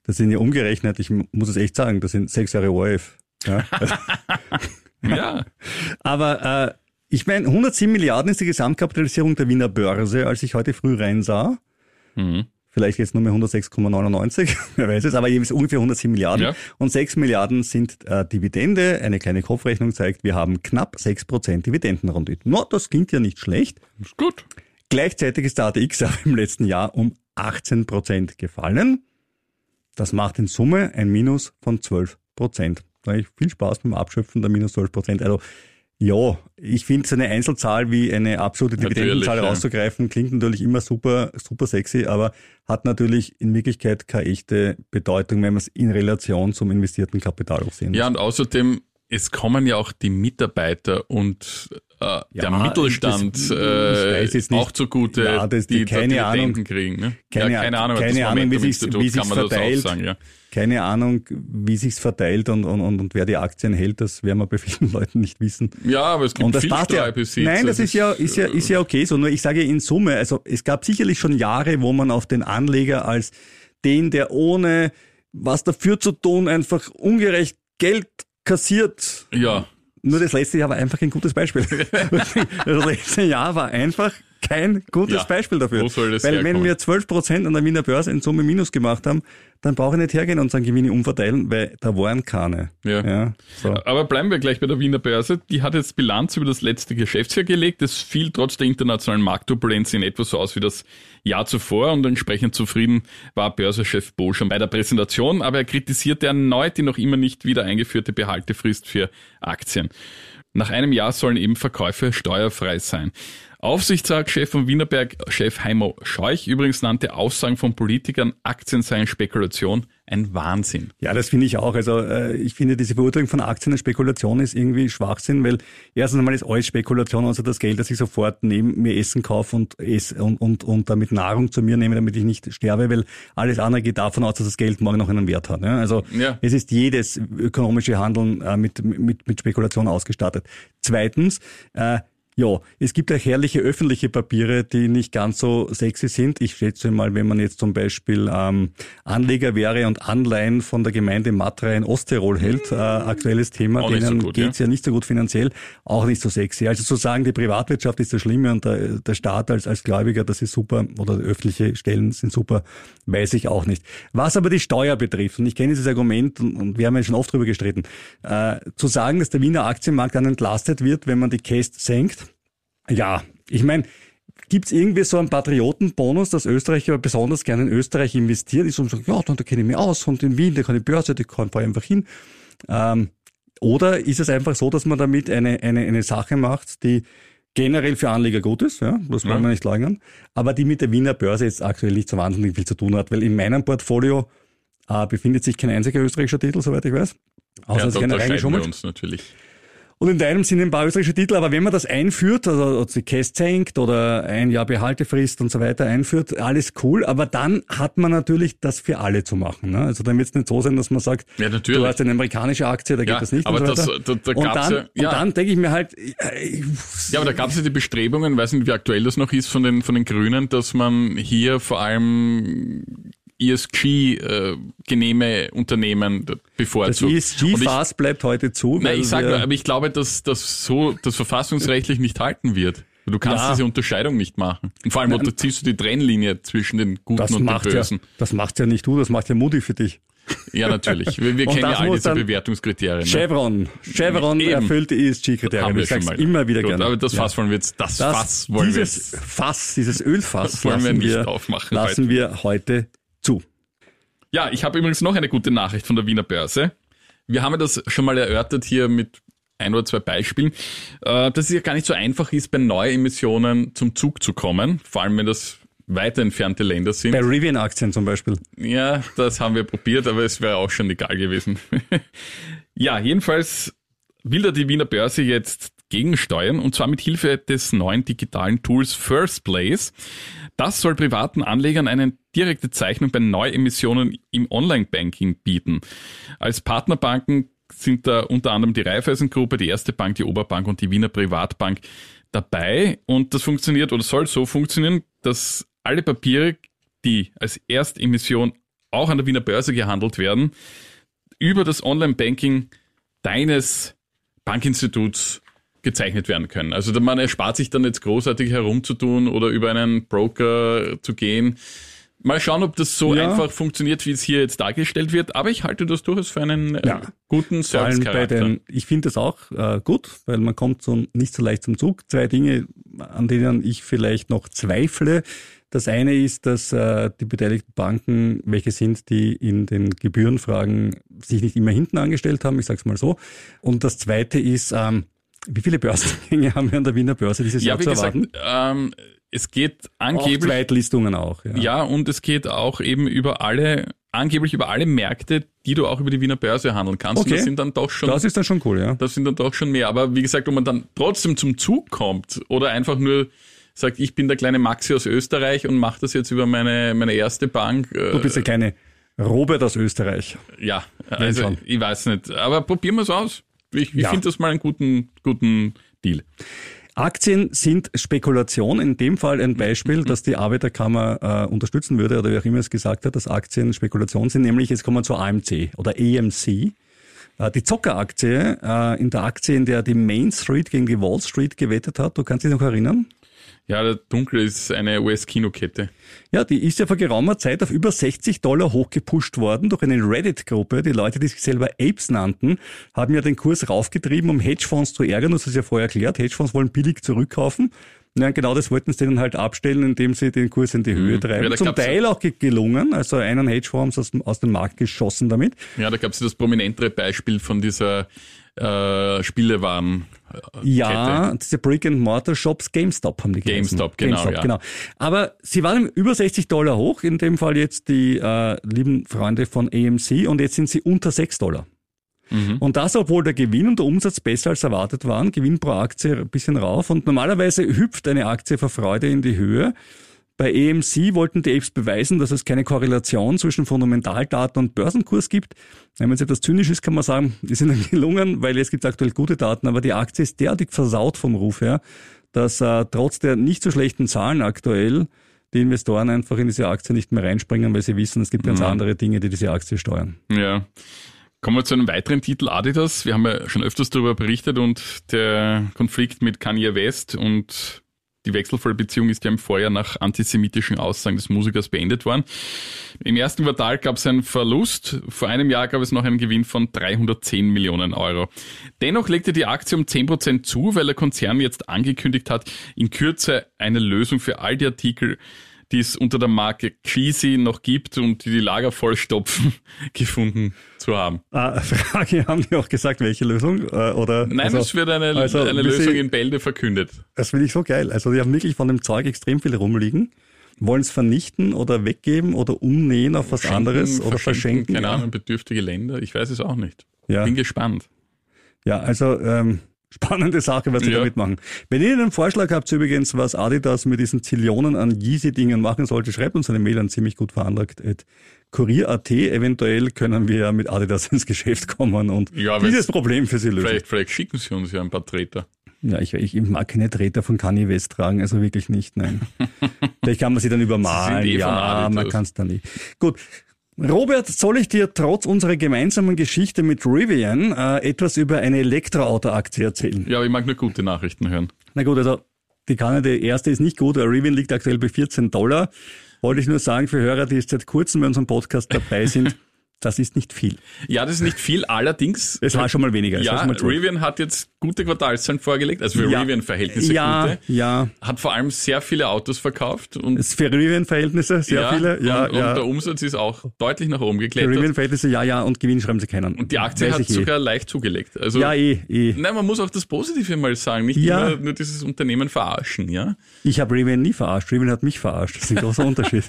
Das sind ja umgerechnet, ich muss es echt sagen, das sind sechs Jahre ORF. Ja. Ja. Aber äh, ich meine, 107 Milliarden ist die Gesamtkapitalisierung der Wiener Börse, als ich heute früh reinsah. Mhm. Vielleicht jetzt nur mehr 106,99, wer weiß es, aber jeweils ungefähr 107 Milliarden. Ja. Und 6 Milliarden sind äh, Dividende. Eine kleine Kopfrechnung zeigt, wir haben knapp 6% Dividendenrendite. No, das klingt ja nicht schlecht. Ist gut. Gleichzeitig ist der ATX aber im letzten Jahr um 18% gefallen. Das macht in Summe ein Minus von 12%. Da habe ich viel Spaß beim Abschöpfen der minus 12%. Also ja, ich finde so eine Einzelzahl wie eine absolute Dividendenzahl ja. rauszugreifen, klingt natürlich immer super, super sexy, aber hat natürlich in Wirklichkeit keine echte Bedeutung, wenn man es in Relation zum investierten Kapital auch sehen Ja, und außerdem, es kommen ja auch die Mitarbeiter und äh, der Ja, Mittelstand das- äh, nicht. auch zugute, Ja, das- die- die, keine da Ahnung. Kriegen. Ne? Keine- ja, keine Ahnung, keine das Ahnung, wie sich's- wie sich's das verteilt. sagen. Ja. Keine Ahnung, wie sich's verteilt und, und, und, und wer die Aktien hält, das werden wir bei vielen Leuten nicht wissen. ja, aber es gibt Und das viel passt ja. Nein, das Also ist ja, ist ja, ist ja okay so. Nur ich sage in Summe, also es gab sicherlich schon Jahre, wo man auf den Anleger als den, der ohne was dafür zu tun, einfach ungerecht Geld kassiert. Ja, Nur das letzte Jahr war einfach ein gutes Beispiel. das letzte Jahr war einfach kein gutes Ja, Beispiel dafür. wo soll das Weil wenn herkommen? wir 12 Prozent an der Wiener Börse in Summe Minus gemacht haben, dann brauche ich nicht hergehen und sagen Gewinne umverteilen, weil da waren keine. Ja. ja so. Aber bleiben wir gleich bei der Wiener Börse. Die hat jetzt Bilanz über das letzte Geschäftsjahr gelegt. Es fiel trotz der internationalen Marktturbulenz in etwa so aus wie das Jahr zuvor und entsprechend zufrieden war Börsenchef Bo schon bei der Präsentation, aber er kritisierte erneut die noch immer nicht wieder eingeführte Behaltefrist für Aktien. Nach einem Jahr sollen eben Verkäufe steuerfrei sein. Aufsichtsratschef von Wienerberg, Chef Heimo Scheuch, übrigens nannte Aussagen von Politikern, Aktien seien Spekulation, ein Wahnsinn. Ja, das finde ich auch. Also äh, ich finde, diese Beurteilung von Aktien als Spekulation ist irgendwie Schwachsinn, weil erstens einmal ist alles Spekulation, außer das Geld, das ich sofort neben mir Essen kaufe und, ess, und, und, und damit Nahrung zu mir nehme, damit ich nicht sterbe, weil alles andere geht davon aus, dass das Geld morgen noch einen Wert hat. Ja? Also Ja. es ist jedes ökonomische Handeln äh, mit, mit, mit Spekulation ausgestattet. Zweitens, äh, ja, es gibt ja herrliche öffentliche Papiere, die nicht ganz so sexy sind. Ich schätze mal, wenn man jetzt zum Beispiel ähm, Anleger wäre und Anleihen von der Gemeinde Matra in Osttirol hält, äh, aktuelles Thema, Auch nicht so denen gut, geht's ja. nicht so gut finanziell, auch nicht so sexy. Also zu sagen, die Privatwirtschaft ist das Schlimme und der, der Staat als, als Gläubiger, das ist super, oder öffentliche Stellen sind super, weiß ich auch nicht. Was aber die Steuer betrifft, und ich kenne dieses Argument und, und wir haben ja schon oft drüber gestritten, äh, zu sagen, dass der Wiener Aktienmarkt dann entlastet wird, wenn man die Käst senkt, ja, ich meine, gibt's irgendwie so einen Patriotenbonus, dass Österreicher besonders gerne in Österreich investieren? Ich so sagen, ja, dann da kenne ich mich aus und in Wien, da kann ich Börse, da kann ich einfach hin. Ähm, oder ist es einfach so, dass man damit eine, eine, eine Sache macht, die generell für Anleger gut ist, ja, das wollen Ja. wir nicht leugnen, aber die mit der Wiener Börse jetzt aktuell nicht so wahnsinnig viel zu tun hat, weil in meinem Portfolio äh, befindet sich kein einziger österreichischer Titel, soweit ich weiß. Außer Ja, da unterscheiden wir uns natürlich. Und in deinem sind ein paar österreichische Titel, aber wenn man das einführt, also die Käst senkt oder ein Jahr Behaltefrist und so weiter einführt, alles cool, aber dann hat man natürlich das für alle zu machen. Ne? Also dann wird es nicht so sein, dass man sagt, Ja, natürlich. du hast eine amerikanische Aktie, da geht Ja, das nicht aber und so das- da- da und gab's dann, ja- ja. und dann denke ich mir halt, äh, Ja, aber da gab es ja die Bestrebungen, weiß nicht, wie aktuell das noch ist, von den, von den Grünen, dass man hier vor allem ESG-genehme Unternehmen das bevorzugt. Ich- ESG-Fass bleibt heute zu. Nein, ich sag wir- nur, aber ich glaube, dass das so das verfassungsrechtlich nicht halten wird. Du kannst Ja. diese Unterscheidung nicht machen. Und vor allem da ziehst du die Trennlinie zwischen den Guten das und den macht ja, Bösen. das macht ja nicht du, das macht ja Mutti für dich. Ja, natürlich. Wir, wir kennen ja das all diese Bewertungskriterien. Ne? Chevron, Chevron Eben. erfüllt die ESG-Kriterien. Wir Ich sag's mal. immer wieder Gut, gerne. Aber das Ja. Fass wollen wir jetzt, das, Das, Fass wollen wir dieses jetzt. Fass, dieses Ölfass Das wollen wir nicht wir, aufmachen lassen wir heute zu. Ja, ich habe übrigens noch eine gute Nachricht von der Wiener Börse. Wir haben das schon mal erörtert hier mit ein oder zwei Beispielen, äh, dass es ja gar nicht so einfach ist, bei Neuemissionen zum Zug zu kommen, vor allem wenn das weiter entfernte Länder sind. Bei Rivian-Aktien zum Beispiel. Ja, das haben wir probiert, aber es wäre auch schon egal gewesen. ja, jedenfalls will da die Wiener Börse jetzt gegensteuern und zwar mit Hilfe des neuen digitalen Tools First Place. Das soll privaten Anlegern eine direkte Zeichnung bei Neuemissionen im Online-Banking bieten. Als Partnerbanken sind da unter anderem die Raiffeisengruppe, die Erste Bank, die Oberbank und die Wiener Privatbank dabei. Und das funktioniert oder soll so funktionieren, dass alle Papiere, die als Erstemission auch an der Wiener Börse gehandelt werden, über das Online-Banking deines Bankinstituts gezeichnet werden können. Also man erspart sich dann jetzt großartig herumzutun oder über einen Broker zu gehen. Mal schauen, ob das so ja. einfach funktioniert, wie es hier jetzt dargestellt wird. Aber ich halte das durchaus für einen äh, ja. guten Service-Charakter. Ich finde das auch äh, gut, weil man kommt so nicht so leicht zum Zug. Zwei Dinge, an denen ich vielleicht noch zweifle. Das eine ist, dass äh, die beteiligten Banken, welche sind, die in den Gebührenfragen sich nicht immer hinten angestellt haben, ich sage es mal so. Und das zweite ist, ähm, wie viele Börsengänge haben wir an der Wiener Börse dieses ja, Jahr zu erwarten? Gesagt, ähm, es geht angeblich. Auch Zweitlistungen auch. Ja. ja, und es geht auch eben über alle, angeblich über alle Märkte, die du auch über die Wiener Börse handeln kannst. Okay. Und das sind dann doch schon. Das ist dann schon cool, ja. Das sind dann doch schon mehr. Aber wie gesagt, ob man dann trotzdem zum Zug kommt oder einfach nur sagt, ich bin der kleine Maxi aus Österreich und mache das jetzt über meine, meine erste Bank. Äh, du bist der kleine Robert aus Österreich. Ja, also ich weiß nicht. Aber probieren wir es aus. Ich, ich ja. finde das mal einen guten, guten Deal. Aktien sind Spekulation. In dem Fall ein Beispiel, das die Arbeiterkammer äh, unterstützen würde oder wie auch immer es gesagt hat, dass Aktien Spekulation sind. Nämlich, jetzt kommen wir zur AMC oder AMC. Äh, die Zockeraktie, äh, in der Aktie, in der die Main Street gegen die Wall Street gewettet hat. Du kannst dich noch erinnern? Ja, der Dunkel ist eine US-Kinokette. Ja, die ist ja vor geraumer Zeit auf über 60 Dollar hochgepusht worden durch eine Reddit-Gruppe. Die Leute, die sich selber Apes nannten, haben ja den Kurs raufgetrieben, um Hedgefonds zu ärgern. Das ist ja vorher erklärt. Hedgefonds wollen billig zurückkaufen. Ja, genau das wollten sie dann halt abstellen, indem sie den Kurs in die Höhe mhm. treiben. Ja, Zum Teil auch gelungen, also einen Hedgefonds aus, aus dem Markt geschossen damit. Ja, da gab es das prominentere Beispiel von dieser äh, Spielewaren. Ja, diese Brick and Mortar Shops, GameStop haben die geheißen. GameStop, genau, GameStop, ja. genau. Aber sie waren über 60 Dollar hoch, in dem Fall jetzt die äh, lieben Freunde von AMC und jetzt sind sie unter 6 Dollar. Mhm. Und das, obwohl der Gewinn und der Umsatz besser als erwartet waren, Gewinn pro Aktie ein bisschen rauf und normalerweise hüpft eine Aktie vor Freude in die Höhe. Bei EMC wollten die Apes beweisen, dass es keine Korrelation zwischen Fundamentaldaten und Börsenkurs gibt. Wenn es etwas zynisch ist, kann man sagen, die sind dann gelungen, weil jetzt gibt es aktuell gute Daten, aber die Aktie ist derartig versaut vom Ruf her, dass äh, trotz der nicht so schlechten Zahlen aktuell die Investoren einfach in diese Aktie nicht mehr reinspringen, weil sie wissen, es gibt ganz mhm. andere Dinge, die diese Aktie steuern. Ja. Kommen wir zu einem weiteren Titel Adidas. Wir haben ja schon öfters darüber berichtet und der Konflikt mit Kanye West und die wechselvolle Beziehung ist ja im Vorjahr nach antisemitischen Aussagen des Musikers beendet worden. Im ersten Quartal gab es einen Verlust. Vor einem Jahr gab es noch einen Gewinn von 310 Millionen Euro. Dennoch legte die Aktie um 10 Prozent zu, weil der Konzern jetzt angekündigt hat, in Kürze eine Lösung für all die Artikel die es unter der Marke Cheesy noch gibt und die die Lager vollstopfen, gefunden zu haben. Ah, Frage, haben die auch gesagt, welche Lösung? Äh, oder, Nein, also, es wird eine, also, eine Lösung in Bälde verkündet. Das finde ich so geil. Also die haben wirklich von dem Zeug extrem viel rumliegen. Wollen es vernichten oder weggeben oder umnähen auf was Schenken, anderes oder verschenken? Keine ja. Ahnung, bedürftige Länder. Ich weiß es auch nicht. Ja. Bin gespannt. Ja, also ähm, Spannende Sache, was sie ja. damit machen. Wenn ihr einen Vorschlag habt übrigens, was Adidas mit diesen Zillionen an Yeezy-Dingen machen sollte, schreibt uns eine Mail an ziemlich gut veranlagt. Kurier.at, eventuell können wir ja mit Adidas ins Geschäft kommen und ja, dieses Problem für sie lösen. Vielleicht, vielleicht schicken sie uns ja ein paar Treter. Ja, ich, ich mag keine Treter von Kanye West tragen, also wirklich nicht, nein. Vielleicht kann man sie dann übermalen. Eh ja, man kann es dann nicht. Gut, Robert, soll ich dir trotz unserer gemeinsamen Geschichte mit Rivian äh, etwas über eine Elektroauto-Aktie erzählen? Ja, ich mag nur gute Nachrichten hören. Na gut, also die Kanne, die erste ist nicht gut. Rivian liegt aktuell bei 14 Dollar. Wollte ich nur sagen für Hörer, die jetzt seit kurzem bei unserem Podcast dabei sind, Das ist nicht viel. Ja, das ist nicht viel. Allerdings. Es war schon mal weniger. Ja, Rivian hat jetzt gute Quartalszahlen vorgelegt, also für ja, Rivian-Verhältnisse ja, gute. Ja. Hat vor allem sehr viele Autos verkauft. Und das ist für Rivian-Verhältnisse sehr ja, viele. Ja, und, ja. und der Umsatz ist auch deutlich nach oben geklettert. Für Rivian-Verhältnisse, ja, ja, und Gewinn schreiben sie keinen. Und die Aktie Weiß hat sogar eh. leicht zugelegt. Also, ja, eh, eh. Nein, man muss auch das Positive mal sagen, nicht immer nur dieses Unternehmen verarschen, ja. Ich habe Rivian nie verarscht, Rivian hat mich verarscht. Das ist ein großer Unterschied.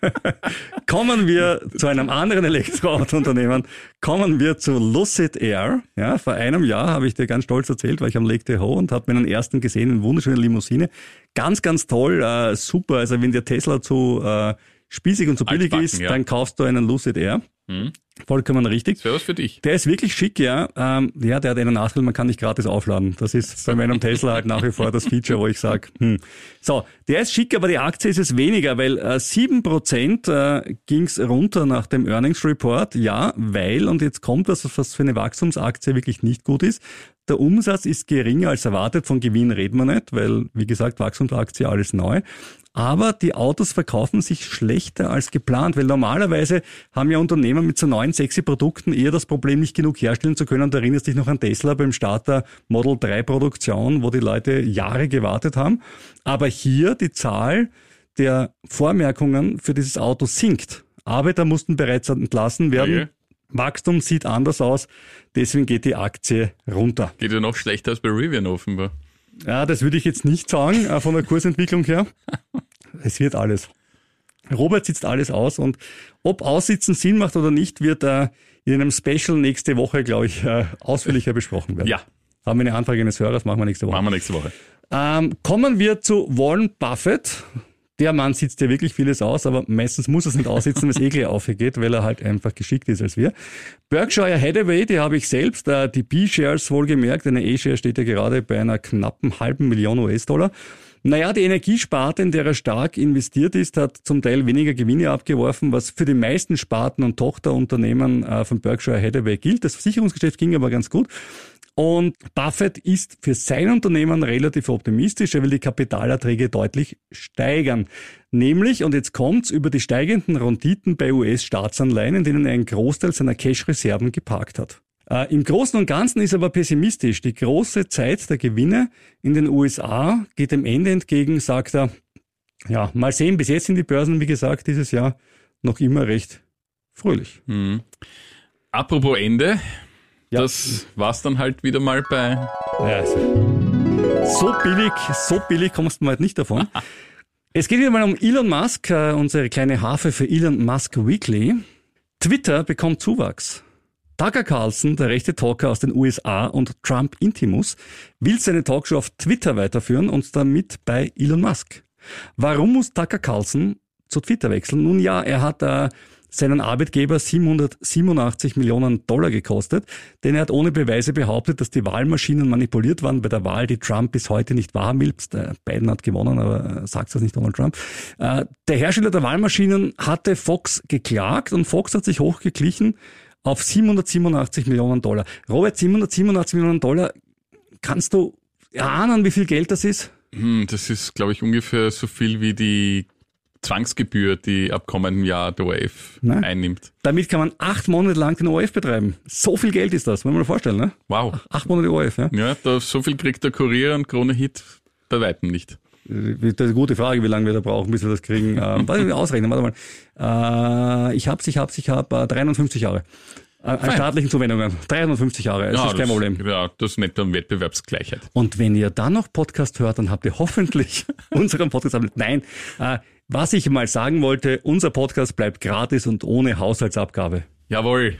Kommen wir zu einem anderen Elektroauto Unternehmen Kommen wir zu Lucid Air. Ja, vor einem Jahr habe ich dir ganz stolz erzählt, weil ich am Lake Tahoe und habe meinen ersten gesehen, eine wunderschöne Limousine. Ganz, ganz toll, äh, super. Also wenn der Tesla zu äh, spießig und zu billig Altbacken, ist, ja. dann kaufst du einen Lucid Air. Hm. Vollkommen richtig. Das wäre was für dich. Der ist wirklich schick, ja. Ähm, ja, der hat einen Nachteil, man kann nicht gratis aufladen. Das ist bei meinem Tesla halt nach wie vor das Feature, wo ich sage, hm. So, der ist schick, aber die Aktie ist es weniger, weil äh, 7% äh, ging's runter nach dem Earnings Report. Ja, weil, und jetzt kommt was, was für eine Wachstumsaktie wirklich nicht gut ist, der Umsatz ist geringer als erwartet, von Gewinn reden wir nicht, weil, wie gesagt, Wachstumsaktie alles neu. Aber die Autos verkaufen sich schlechter als geplant, weil normalerweise haben ja Unternehmen mit so neuen, sexy Produkten eher das Problem, nicht genug herstellen zu können. Da erinnerst dich noch an Tesla beim Start der Model 3 Produktion, wo die Leute Jahre gewartet haben. Aber hier die Zahl der Vormerkungen für dieses Auto sinkt. Arbeiter mussten bereits entlassen werden. Okay. Wachstum sieht anders aus, deswegen geht die Aktie runter. Geht ja noch schlechter als bei Rivian offenbar. Ja, das würde ich jetzt nicht sagen, äh, von der Kursentwicklung her. Es wird alles. Robert sitzt alles aus und ob Aussitzen Sinn macht oder nicht, wird äh, in einem Special nächste Woche, glaube ich, äh, ausführlicher besprochen werden. Ja, Haben wir eine Anfrage eines Hörers, machen wir nächste Woche. machen wir nächste Woche. Ähm, kommen wir zu Warren Buffett. Der Mann sitzt ja wirklich vieles aus, aber meistens muss er es nicht aussitzen, wenn es eh gleich aufgeht, weil er halt einfach geschickt ist als wir. Berkshire Hathaway, die habe ich selbst, äh, die B-Shares wohlgemerkt, eine E-Share steht ja gerade bei einer knappen halben Million US-Dollar. Naja, die Energiesparte, in der er stark investiert ist, hat zum Teil weniger Gewinne abgeworfen, was für die meisten Sparten und Tochterunternehmen äh, von Berkshire Hathaway gilt. Das Versicherungsgeschäft ging aber ganz gut. Und Buffett ist für sein Unternehmen relativ optimistisch. Er will die Kapitalerträge deutlich steigern. Nämlich, und jetzt kommt's, über die steigenden Renditen bei US-Staatsanleihen, in denen er einen Großteil seiner Cash-Reserven geparkt hat. Äh, Im Großen und Ganzen ist er aber pessimistisch. Die große Zeit der Gewinne in den USA geht dem Ende entgegen, sagt er. Ja, mal sehen, bis jetzt sind die Börsen, wie gesagt, dieses Jahr noch immer recht fröhlich. Hm. Apropos Ende, Ja. das war's dann halt wieder mal bei Ja, also, so billig, so billig kommst du mal halt nicht davon. Es geht wieder mal um Elon Musk, äh, unsere kleine Harfe für Elon Musk Weekly. Twitter bekommt Zuwachs. Tucker Carlson, der rechte Talker aus den USA und Trump Intimus, will seine Talkshow auf Twitter weiterführen und damit bei Elon Musk. Warum muss Tucker Carlson zu Twitter wechseln? Nun ja, er hat äh, seinen Arbeitgeber 787 Millionen Dollar gekostet, denn er hat ohne Beweise behauptet, dass die Wahlmaschinen manipuliert waren bei der Wahl, die Trump bis heute nicht wahrhaben will. Der Biden hat gewonnen, aber äh, sagt das nicht Donald Trump. Äh, der Hersteller der Wahlmaschinen hatte Fox geklagt und Fox hat sich hochgeglichen auf 787 Millionen Dollar. Robert, 787 Millionen Dollar, kannst du erahnen, wie viel Geld das ist? Hm, das ist, glaube ich, ungefähr so viel wie die Zwangsgebühr, die ab kommendem Jahr der ORF Nein. einnimmt. Damit kann man acht Monate lang den ORF betreiben. So viel Geld ist das, muss man mal vorstellen, ne? Wow. Acht Monate ORF, ja. Ja, da, so viel kriegt der Kurier und Krone Hit bei Weitem nicht. Das ist eine gute Frage, wie lange wir da brauchen, bis wir das kriegen. Ähm, warte, ausrechnen, warte mal. Äh, ich hab's, ich hab's, ich hab äh, 350 Jahre. Äh, An staatlichen Zuwendungen. 350 Jahre, das ja, ist kein Problem. Ja, das ist nicht um Wettbewerbsgleichheit. Und wenn ihr dann noch Podcast hört, dann habt ihr hoffentlich unseren Podcast abonniert. Nein, äh, was ich mal sagen wollte, unser Podcast bleibt gratis und ohne Haushaltsabgabe. Jawohl.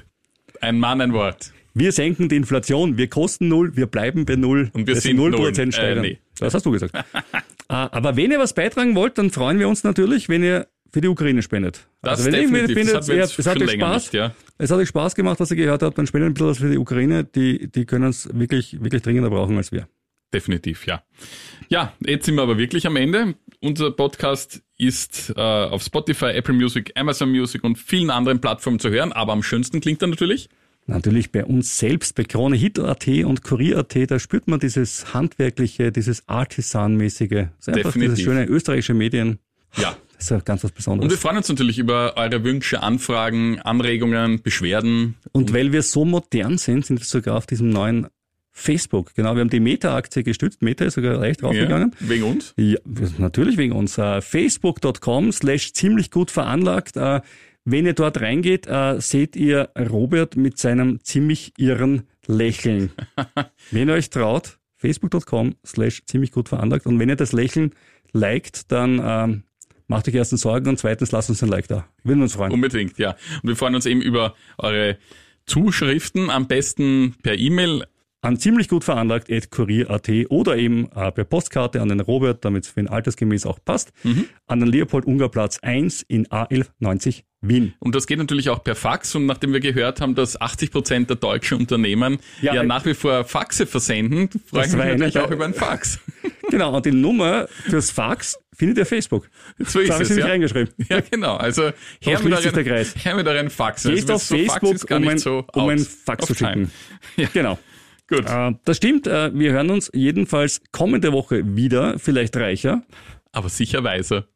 Ein Mann, ein Wort. Wir senken die Inflation, wir kosten null, wir bleiben bei null. Und wir Das sind null. Prozent Äh, steigern. nee. Das hast du gesagt. äh, aber wenn ihr was beitragen wollt, dann freuen wir uns natürlich, wenn ihr für die Ukraine spendet. Das also wenn definitiv. findet, Das ihr- jetzt es hat euch Spaß, nicht, ja. es hat euch Spaß gemacht, was ihr gehört habt, dann spendet ein bisschen was für die Ukraine, die, die können es wirklich, wirklich dringender brauchen als wir. Definitiv, ja. Ja, jetzt sind wir aber wirklich am Ende. Unser Podcast ist äh, auf Spotify, Apple Music, Amazon Music und vielen anderen Plattformen zu hören, aber am schönsten klingt er natürlich. Natürlich bei uns selbst, bei Krone Hit.at und Kurier.at, da spürt man dieses handwerkliche, dieses Artisan-mäßige, einfach Definitiv. dieses schöne österreichische Medien. Ja. Das ist ja ganz was Und Besonderes. wir freuen uns natürlich über eure Wünsche, Anfragen, Anregungen, Beschwerden. Und weil wir so modern sind, sind wir sogar auf diesem neuen Facebook. Genau, wir haben die Meta-Aktie gestützt. Meta ist sogar leicht raufgegangen. Ja, wegen uns. Ja, natürlich wegen uns. Äh, Facebook.com slash ziemlich gut veranlagt. Äh, wenn ihr dort reingeht, äh, seht ihr Robert mit seinem ziemlich irren Lächeln. wenn ihr euch traut, Facebook.com slash ziemlich gut veranlagt. Und wenn ihr das Lächeln liked, dann macht euch erstens Sorgen und zweitens lasst uns ein Like da. Würden uns freuen. Unbedingt, ja. Und wir freuen uns eben über eure Zuschriften, am besten per E-Mail an ziemlich gut veranlagt kurier.at oder eben äh, per Postkarte an den Robert, damit es für ihn altersgemäß auch passt, Mhm. an den Leopold-Unger-Platz 1 in A1190 Wien. Und das geht natürlich auch per Fax. Und nachdem wir gehört haben, dass 80 Prozent der deutschen Unternehmen ja, Ja, nach wie vor Faxe versenden, freue ich Das mich natürlich auch über ein Fax. Genau, und die Nummer fürs Fax findet ihr Facebook. So ist da habe ich es, ja. nicht reingeschrieben. Ja, genau. Also her mit, sich der euren, Kreis. her mit euren Faxen. Gehst Also auf so Fax Facebook, gar um nicht ein, so um ein Fax zu schicken. Genau. Gut. Äh, das stimmt, äh, wir hören uns jedenfalls kommende Woche wieder, vielleicht reicher. Aber sicher weiser.